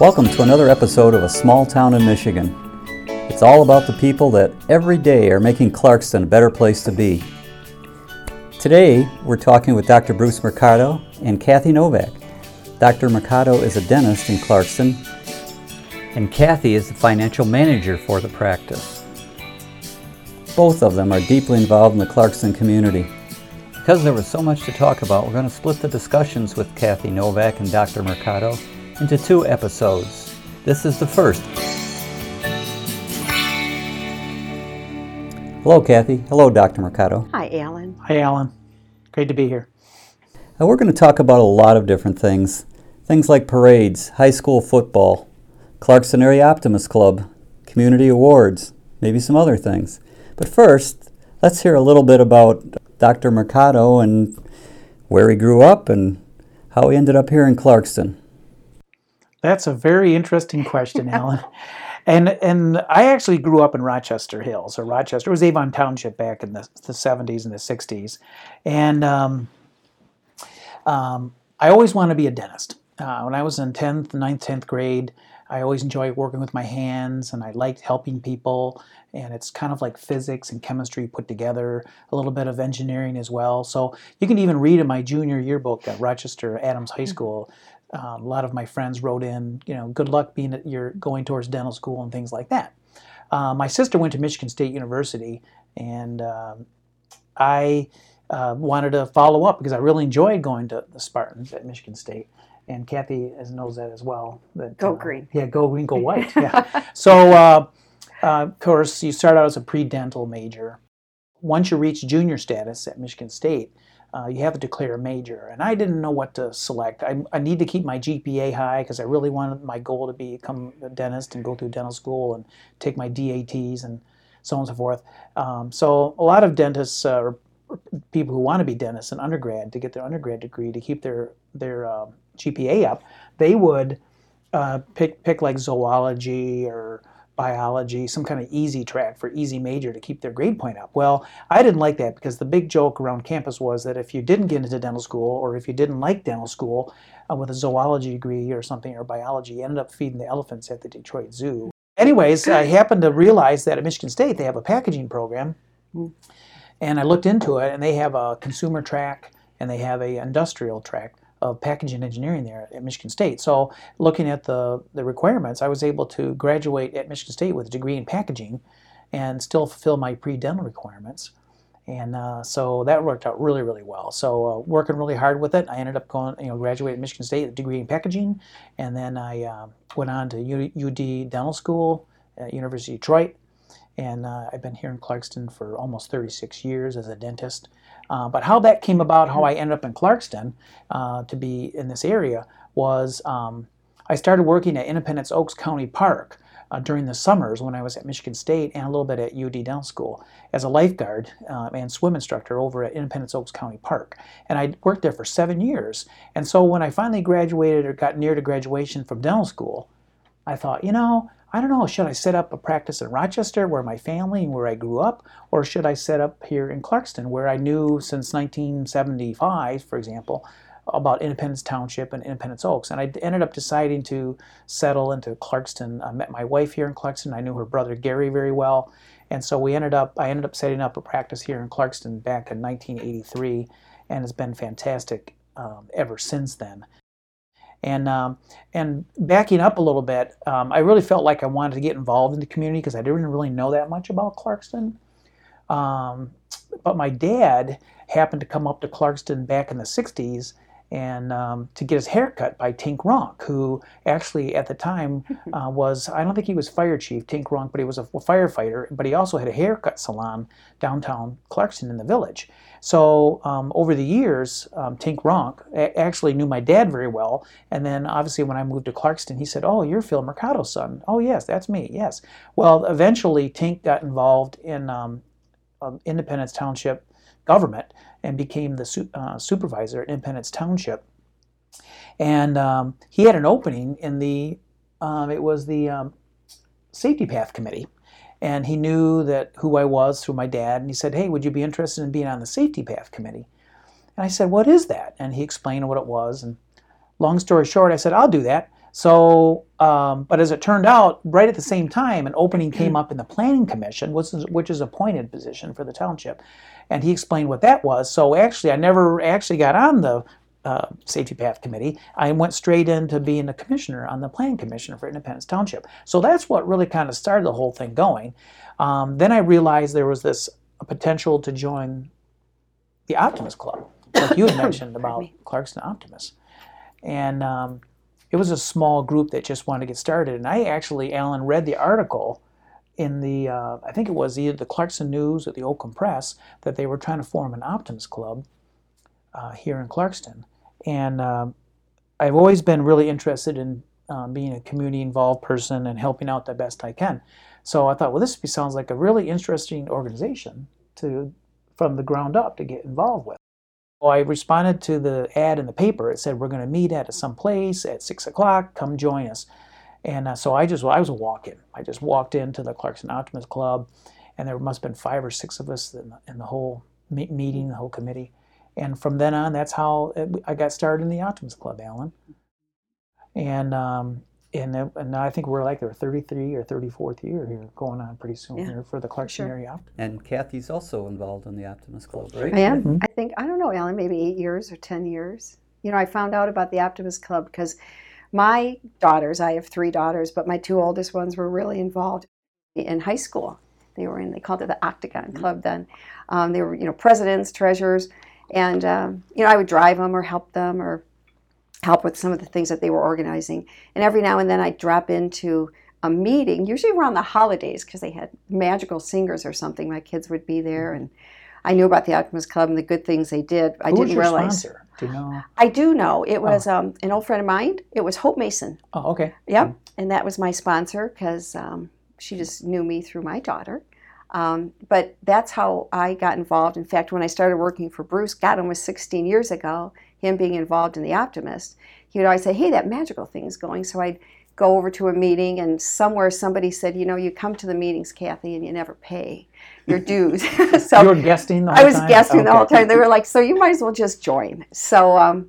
Welcome to another episode of A Small Town in Michigan. It's all about the people that every day are making Clarkston a better place to be. Today, we're talking with Dr. Bruce Mercado and Kathy Novak. Dr. Mercado is a dentist in Clarkston, and Kathy is the financial manager for the practice. Both of them are deeply involved in the Clarkston community. Because there was so much to talk about, we're going to split the discussions with Kathy Novak and Dr. Mercado into two episodes. This is the first. Hello, Kathy. Hello, Dr. Mercado. Hi, Alan. Hi, Alan. Great to be here. Now, we're going to talk about a lot of different things. Things like parades, high school football, Clarkston Area Optimist Club, community awards, maybe some other things. But first, let's hear a little bit about Dr. Mercado and where he grew up and how he ended up here in Clarkston. That's a very interesting question, Alan. And and I actually grew up in Rochester Hills, or Rochester. It was Avon Township back in the, the 70s and the 60s. And um, um, I always wanted to be a dentist. Uh, when I was in 10th, 9th, 10th grade, I always enjoyed working with my hands and I liked helping people. And it's kind of like physics and chemistry put together, a little bit of engineering as well. So you can even read in my junior yearbook at Rochester Adams High School. Um, a lot of my friends wrote in, you know, good luck being at, you're going towards dental school and things like that. Uh, my sister went to Michigan State University, and um, I uh, wanted to follow up because I really enjoyed going to the Spartans at Michigan State and Kathy as knows that as well. That, go uh, green. Yeah, go green, go white. Yeah. so, uh, uh, of course, you start out as a pre-dental major. Once you reach junior status at Michigan State, uh, you have to declare a major. And I didn't know what to select. I, I need to keep my GPA high because I really wanted my goal to become a dentist and go through dental school and take my DATs and so on and so forth. Um, so a lot of dentists uh, people who want to be dentists in undergrad to get their undergrad degree to keep their their uh, GPA up, they would uh, pick pick like zoology or biology, some kind of easy track for easy major to keep their grade point up. Well, I didn't like that because the big joke around campus was that if you didn't get into dental school or if you didn't like dental school uh, with a zoology degree or something or biology, you ended up feeding the elephants at the Detroit Zoo. Anyways, I happened to realize that at Michigan State they have a packaging program. Mm. And I looked into it, and they have a consumer track and they have a industrial track of packaging engineering there at Michigan State. So looking at the, the requirements, I was able to graduate at Michigan State with a degree in packaging and still fulfill my pre-dental requirements. And uh, so that worked out really, really well. So uh, working really hard with it, I ended up going, you know, graduated at Michigan State, with a degree in packaging, and then I uh, went on to UD Dental School at University of Detroit, and uh, I've been here in Clarkston for almost 36 years as a dentist. Uh, but how that came about, how I ended up in Clarkston uh, to be in this area, was um, I started working at Independence Oaks County Park uh, during the summers when I was at Michigan State and a little bit at UD Dental School as a lifeguard uh, and swim instructor over at Independence Oaks County Park. And I worked there for seven years. And so when I finally graduated or got near to graduation from dental school, I thought, you know, I don't know, should I set up a practice in Rochester where my family and where I grew up, or should I set up here in Clarkston where I knew since 1975, for example, about Independence Township and Independence Oaks. And I ended up deciding to settle into Clarkston. I met my wife here in Clarkston. I knew her brother Gary very well. And so we ended up, I ended up setting up a practice here in Clarkston back in 1983, and it's been fantastic um, ever since then. And um, and backing up a little bit, um, I really felt like I wanted to get involved in the community because I didn't really know that much about Clarkston. Um, but my dad happened to come up to Clarkston back in the 60s and um, to get his hair cut by Tink Ronk, who actually at the time uh, was, I don't think he was fire chief, Tink Ronk, but he was a firefighter, but he also had a haircut salon downtown Clarkston in the village. So um, over the years, um, Tink Ronk a- actually knew my dad very well, and then obviously when I moved to Clarkston, he said, oh, you're Phil Mercado's son. Oh, yes, that's me, yes. Well, eventually Tink got involved in um, um, Independence Township government and became the su- uh, supervisor at Independence Township. And um, he had an opening in the, um, it was the um, Safety Path Committee. And he knew that who I was through my dad. And he said, Hey, would you be interested in being on the Safety Path Committee? And I said, What is that? And he explained what it was. And long story short, I said, I'll do that. So, um, but as it turned out, right at the same time, an opening came up in the planning commission, which is, which is appointed position for the township, and he explained what that was. So actually, I never actually got on the uh, safety path committee. I went straight into being a commissioner on the planning commission for Independence Township. So that's what really kind of started the whole thing going. Um, then I realized there was this potential to join the Optimist Club, like you had mentioned about. Clarkston Optimists, and um, it was a small group that just wanted to get started. And I actually, Alan, read the article in the uh, I think it was either the Clarkston News or the Oakland Press that they were trying to form an Optimist Club uh, here in Clarkston, and um, I've always been really interested in um, being a community involved person and helping out the best I can. So I thought, well, this sounds like a really interesting organization to from the ground up to get involved with. Well, I responded to the ad in the paper. It said we're going to meet at some place at six o'clock. Come join us. And uh, so I just I was a walk-in. I just walked into the Clarkston Optimist Club, and there must have been five or six of us in the, in the whole me- meeting, the whole committee. And from then on, that's how it, I got started in the Optimist Club, Alan. And um, and, then- and now I think we're like our 33 or 34th year here, going on pretty soon Yeah, here for the Clarkston sure. area Optimist. And Kathy's also involved in the Optimist Club, right? I am. Mhm. I think I don't know, Alan. Maybe eight years or ten years. You know, I found out about the Optimist Club because my daughters. I have three daughters, but my two oldest ones were really involved in high school. They were in. They called it the Octagon Club then. Um, they were, you know, presidents, treasurers, and um, you know, I would drive them or help them or help with some of the things that they were organizing. And every now and then I'd drop into a meeting, usually around the holidays, because they had madrigal singers or something. My kids would be there, and I knew about the Optimist Club and the good things they did. I Who was didn't your realize. sponsor? Do you know? I do know it was um, an old friend of mine. It was Hope Mason. Oh, okay. Yep, and that was my sponsor because um, she just knew me through my daughter. Um, but that's how I got involved. In fact, when I started working for Bruce, God, almost 16 years ago, him being involved in the Optimist, he would always say, "Hey, that madrigal thing's going." So I'd go over to a meeting, and somewhere somebody said, "You know, you come to the meetings, Kathy, and you never pay your dues." so you were guesting the whole I was time? guessing the whole time. They were like, "So you might as well just join." So um,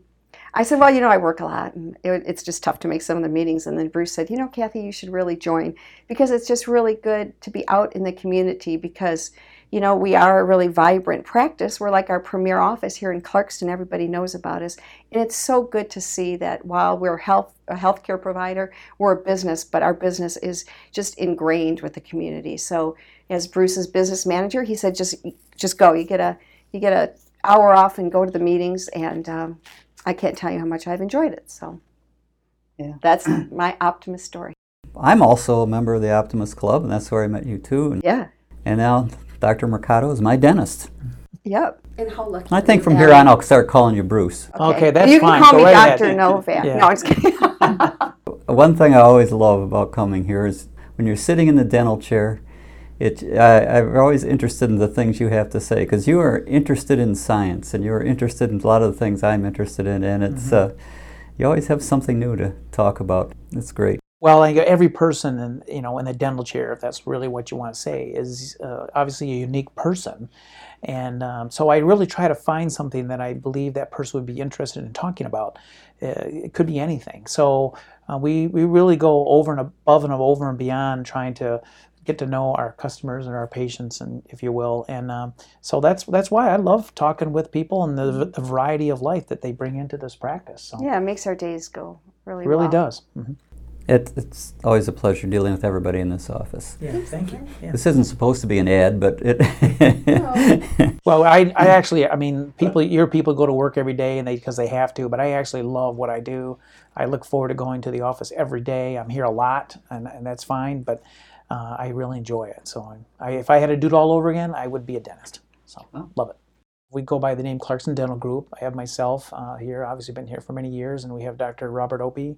I said, "Well, you know, I work a lot, and it, it's just tough to make some of the meetings." And then Bruce said, "You know, Kathy, you should really join because it's just really good to be out in the community because." You know, we are a really vibrant practice. We're like our premier office here in Clarkston. Everybody knows about us. And it's so good to see that while we're health, a healthcare provider, we're a business, but our business is just ingrained with the community. So as Bruce's business manager, he said, just just go. You get a you get a hour off and go to the meetings, and um, I can't tell you how much I've enjoyed it. So Yeah. that's my optimist story. I'm also a member of the Optimist Club, and that's where I met you too. And, Yeah. and now Dr. Mercado is my dentist. Yep. And how lucky. I think from here on, I'll start calling you Bruce. Okay, that's you can call Go me right ahead. Dr. Novak. Yeah. No, I'm just kidding. One thing I always love about coming here is when you're sitting in the dental chair. It, I, I'm always interested in the things you have to say because you are interested in science and you're interested in a lot of the things I'm interested in, and it's uh, you always have something new to talk about. It's great. Well, every person, in, you know, in the dental chair, if that's really what you want to say, is uh, obviously a unique person, and um, so I really try to find something that I believe that person would be interested in talking about. Uh, it could be anything. So uh, we we really go over and above and over and beyond trying to get to know our customers and our patients, and if you will, and um, so that's that's why I love talking with people and the, the variety of life that they bring into this practice. So yeah, it makes our days go really really well. does. hmm It, it's always a pleasure dealing with everybody in this office. Yeah, thank you. Yeah. This isn't supposed to be an ad, but it. Well, I, I actually, I mean, people, your people go to work every day and they because they have to. But I actually love what I do. I look forward to going to the office every day. I'm here a lot, and, and that's fine. But uh, I really enjoy it. So I, I, if I had to do it all over again, I would be a dentist. So love it. We go by the name Clarkston Dental Group. I have myself uh, here. Obviously, been here for many years, and we have Dr. Robert Opie,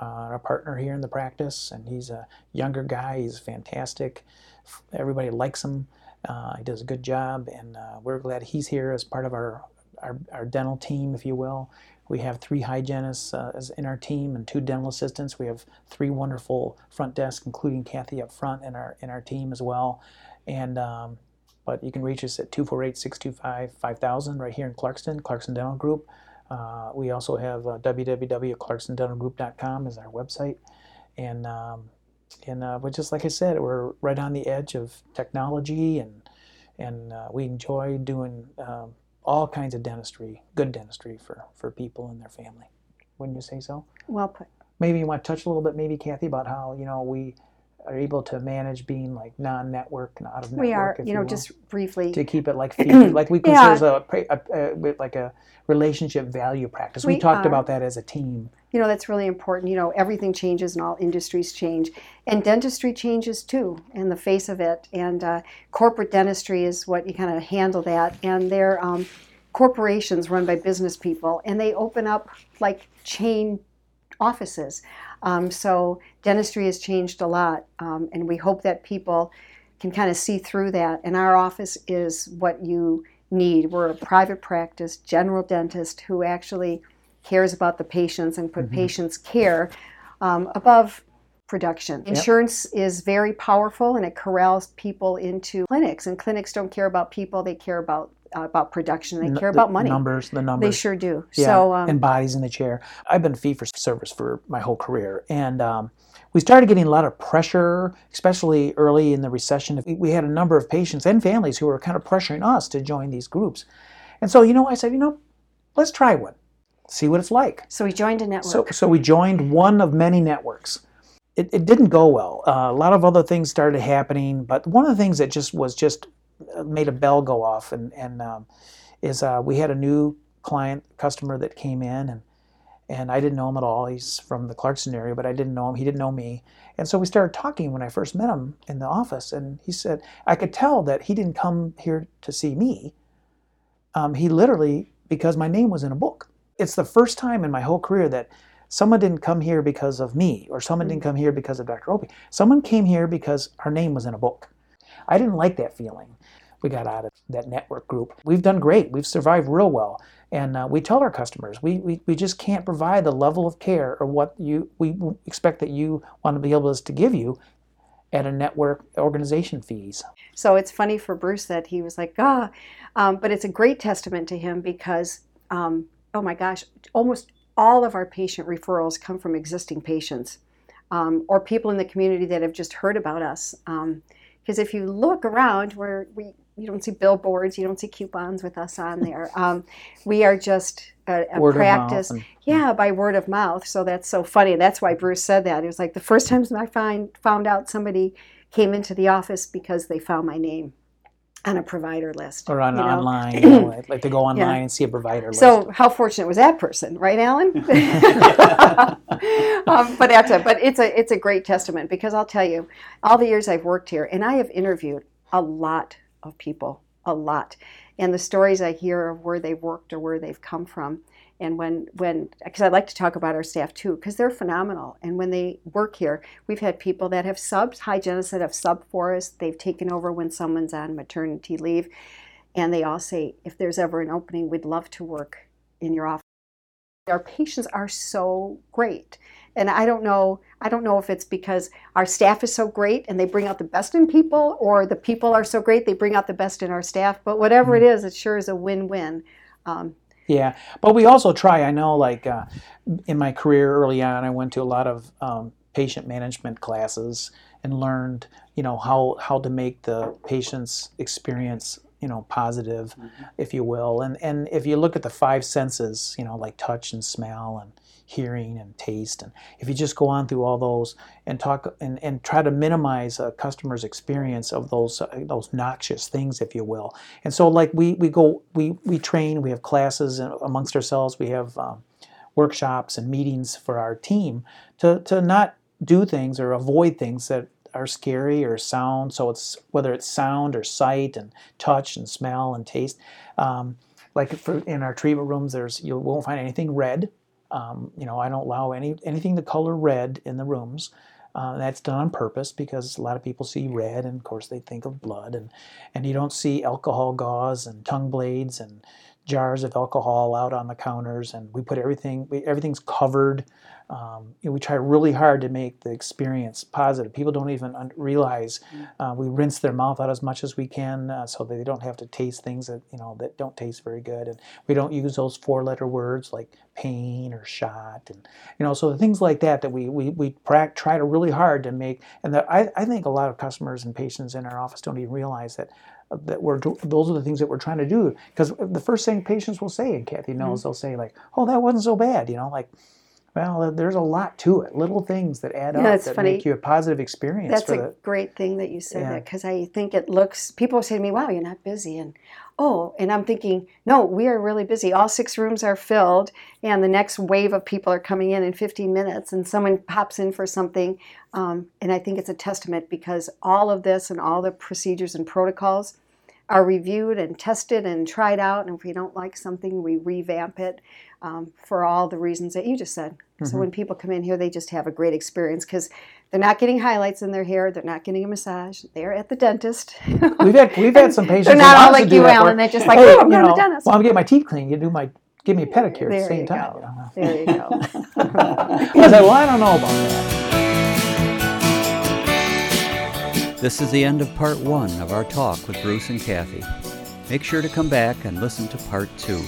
uh, our partner here in the practice, and he's a younger guy. He's fantastic. Everybody likes him. Uh, he does a good job, and uh, we're glad he's here as part of our, our, our dental team, if you will. We have three hygienists uh, in our team and two dental assistants. We have three wonderful front desks, including Kathy up front in our in our team as well. And um, but you can reach us at 248-625-5000 right here in Clarkston, Clarkston Dental Group. Uh, we also have uh, www.clarkstondentalgroup.com is our website, and um, and uh, but just like I said, we're right on the edge of technology, and and uh, we enjoy doing um, all kinds of dentistry, good dentistry for for people and their family. Wouldn't you say so? Well put. Maybe you want to touch a little bit, maybe Kathy, about how you know we are able to manage being like non-network and out of network. We are, you know, will, just briefly. to keep it like feature, like we consider Yeah. a, a, a- like a relationship value practice. We, We talked are. about that as a team. you know that's really important you know everything changes and all industries change and dentistry changes too in the face of it and uh, corporate dentistry is what you kind of handle that and they're um, corporations run by business people and they open up like chain offices um, so dentistry has changed a lot um, and we hope that people can kind of see through that and our office is what you need we're a private practice general dentist who actually cares about the patients and put Mhm. patients' care um, above production. Insurance is very powerful and it corrals people into clinics, and clinics don't care about people; they care about about production. They care the about money. numbers, the numbers. They sure do. Yeah, So um, and bodies in the chair. I've been fee for service for my whole career, and um, we started getting a lot of pressure, especially early in the recession. We- had a number of patients and families who were kind of pressuring us to join these groups, and so you know, I said, you know, let's try one, see what it's like. so we joined a network. So, so we joined one of many networks. It, it didn't go well. Uh, a lot of other things started happening, but one of the things that just was just uh, made a bell go off, and and um, is uh, we had a new client customer that came in, and and I didn't know him at all. He's from the Clarkston area, but I didn't know him. He didn't know me, and so we started talking when I first met him in the office, and he said I could tell that he didn't come here to see me. Um, he literally because my name was in a book. It's the first time in my whole career that someone didn't come here because of me or someone didn't come here because of Dr. Opie. Someone came here because our name was in a book. I didn't like that feeling. We got out of that network group. We've done great. We've survived real well. And uh, we tell our customers we, we, we just can't provide the level of care or what you we expect that you want to be able to give you at a network organization fees. So it's funny for Bruce that he was like, ah, um, but it's a great testament to him because, um, oh my gosh, almost all of our patient referrals come from existing patients um, or people in the community that have just heard about us. Because if you look around, where we you don't see billboards, you don't see coupons with us on there. Um, we are just a, a Word of mouth practice. and- Yeah, by word of mouth. So that's so funny. That's why Bruce said that. It was like the first time I find found out somebody came into the office because they found my name on a provider list. or on you know? online, you know, like- to go online and see a provider list. So how fortunate was that person, right, Alan? um, but that's it. But it's a it's a great testament because I'll tell you, all the years I've worked here, and I have interviewed a lot of people, a lot, and the stories I hear of where they've worked or where they've come from, and when when because I like to talk about our staff too because they're phenomenal, and when they work here, we've had people that have subs, hygienists that have sub for us. They've taken over when someone's on maternity leave, and they all say if there's ever an opening, we'd love to work in your office. Our patients are so great. And I don't know I don't know if it's because our staff is so great and they bring out the best in people or the people are so great they bring out the best in our staff, but whatever it is, it sure is a win-win. Um, Yeah, but we also try. I know, like uh, in my career early on, I went to a lot of um, patient management classes and learned, you know, how how to make the patient's experience, you know, positive, if you will. And and if you look at the five senses, you know, like touch and smell and hearing and taste, and if you just go on through all those and talk and, and try to minimize a customer's experience of those uh, those noxious things, if you will. And so, like we we go we we train, we have classes amongst ourselves, we have um, workshops and meetings for our team to to not do things or avoid things that are scary or sound. So it's whether it's sound or sight and touch and smell and taste. Um, like for in our treatment rooms, there's you won't find anything red. Um, you know, I don't allow any anything to color red in the rooms. Uh, that's done on purpose because a lot of people see red, and of course they think of blood, and and you don't see alcohol gauze and tongue blades and jars of alcohol out on the counters, and we put everything we, everything's covered Um, you know, we try really hard to make the experience positive. People don't even un- realize uh, we rinse their mouth out as much as we can uh, so they don't have to taste things that you know that don't taste very good, and we don't use those four-letter words like pain or shot, and you know, so the things like that that we we, we pra- try to really hard to make, and that I, I think a lot of customers and patients in our office don't even realize that that we're those are the things that we're trying to do because the first thing patients will say and kathy knows they'll say like oh that wasn't so bad you know like well there's a lot to it little things that add up that funny. make you a positive experience That's for a the great thing that you said Yeah. that because I think it looks. People say to me, "Wow, you're not busy," and oh, and I'm thinking, no, we are really busy. All six rooms are filled, and the next wave of people are coming in in 15 minutes, and someone pops in for something, um, and I think it's a testament because all of this and all the procedures and protocols are reviewed and tested and tried out, and if we don't like something, we revamp it um, for all the reasons that you just said. So mm-hmm. when people come in here, they just have a great experience because they're not getting highlights in their hair, they're not getting a massage, they're at the dentist. we've had we've had some patients they're not all want us to like you, Alan. where, They're just like, hey, oh, I'm you going to the dentist. well I'm getting my teeth cleaned you do my give me a pedicure at the same you time go. There you go. I said well I don't know about that This is the end of part one of our talk with Bruce and Kathy. Make sure to come back and listen to part two.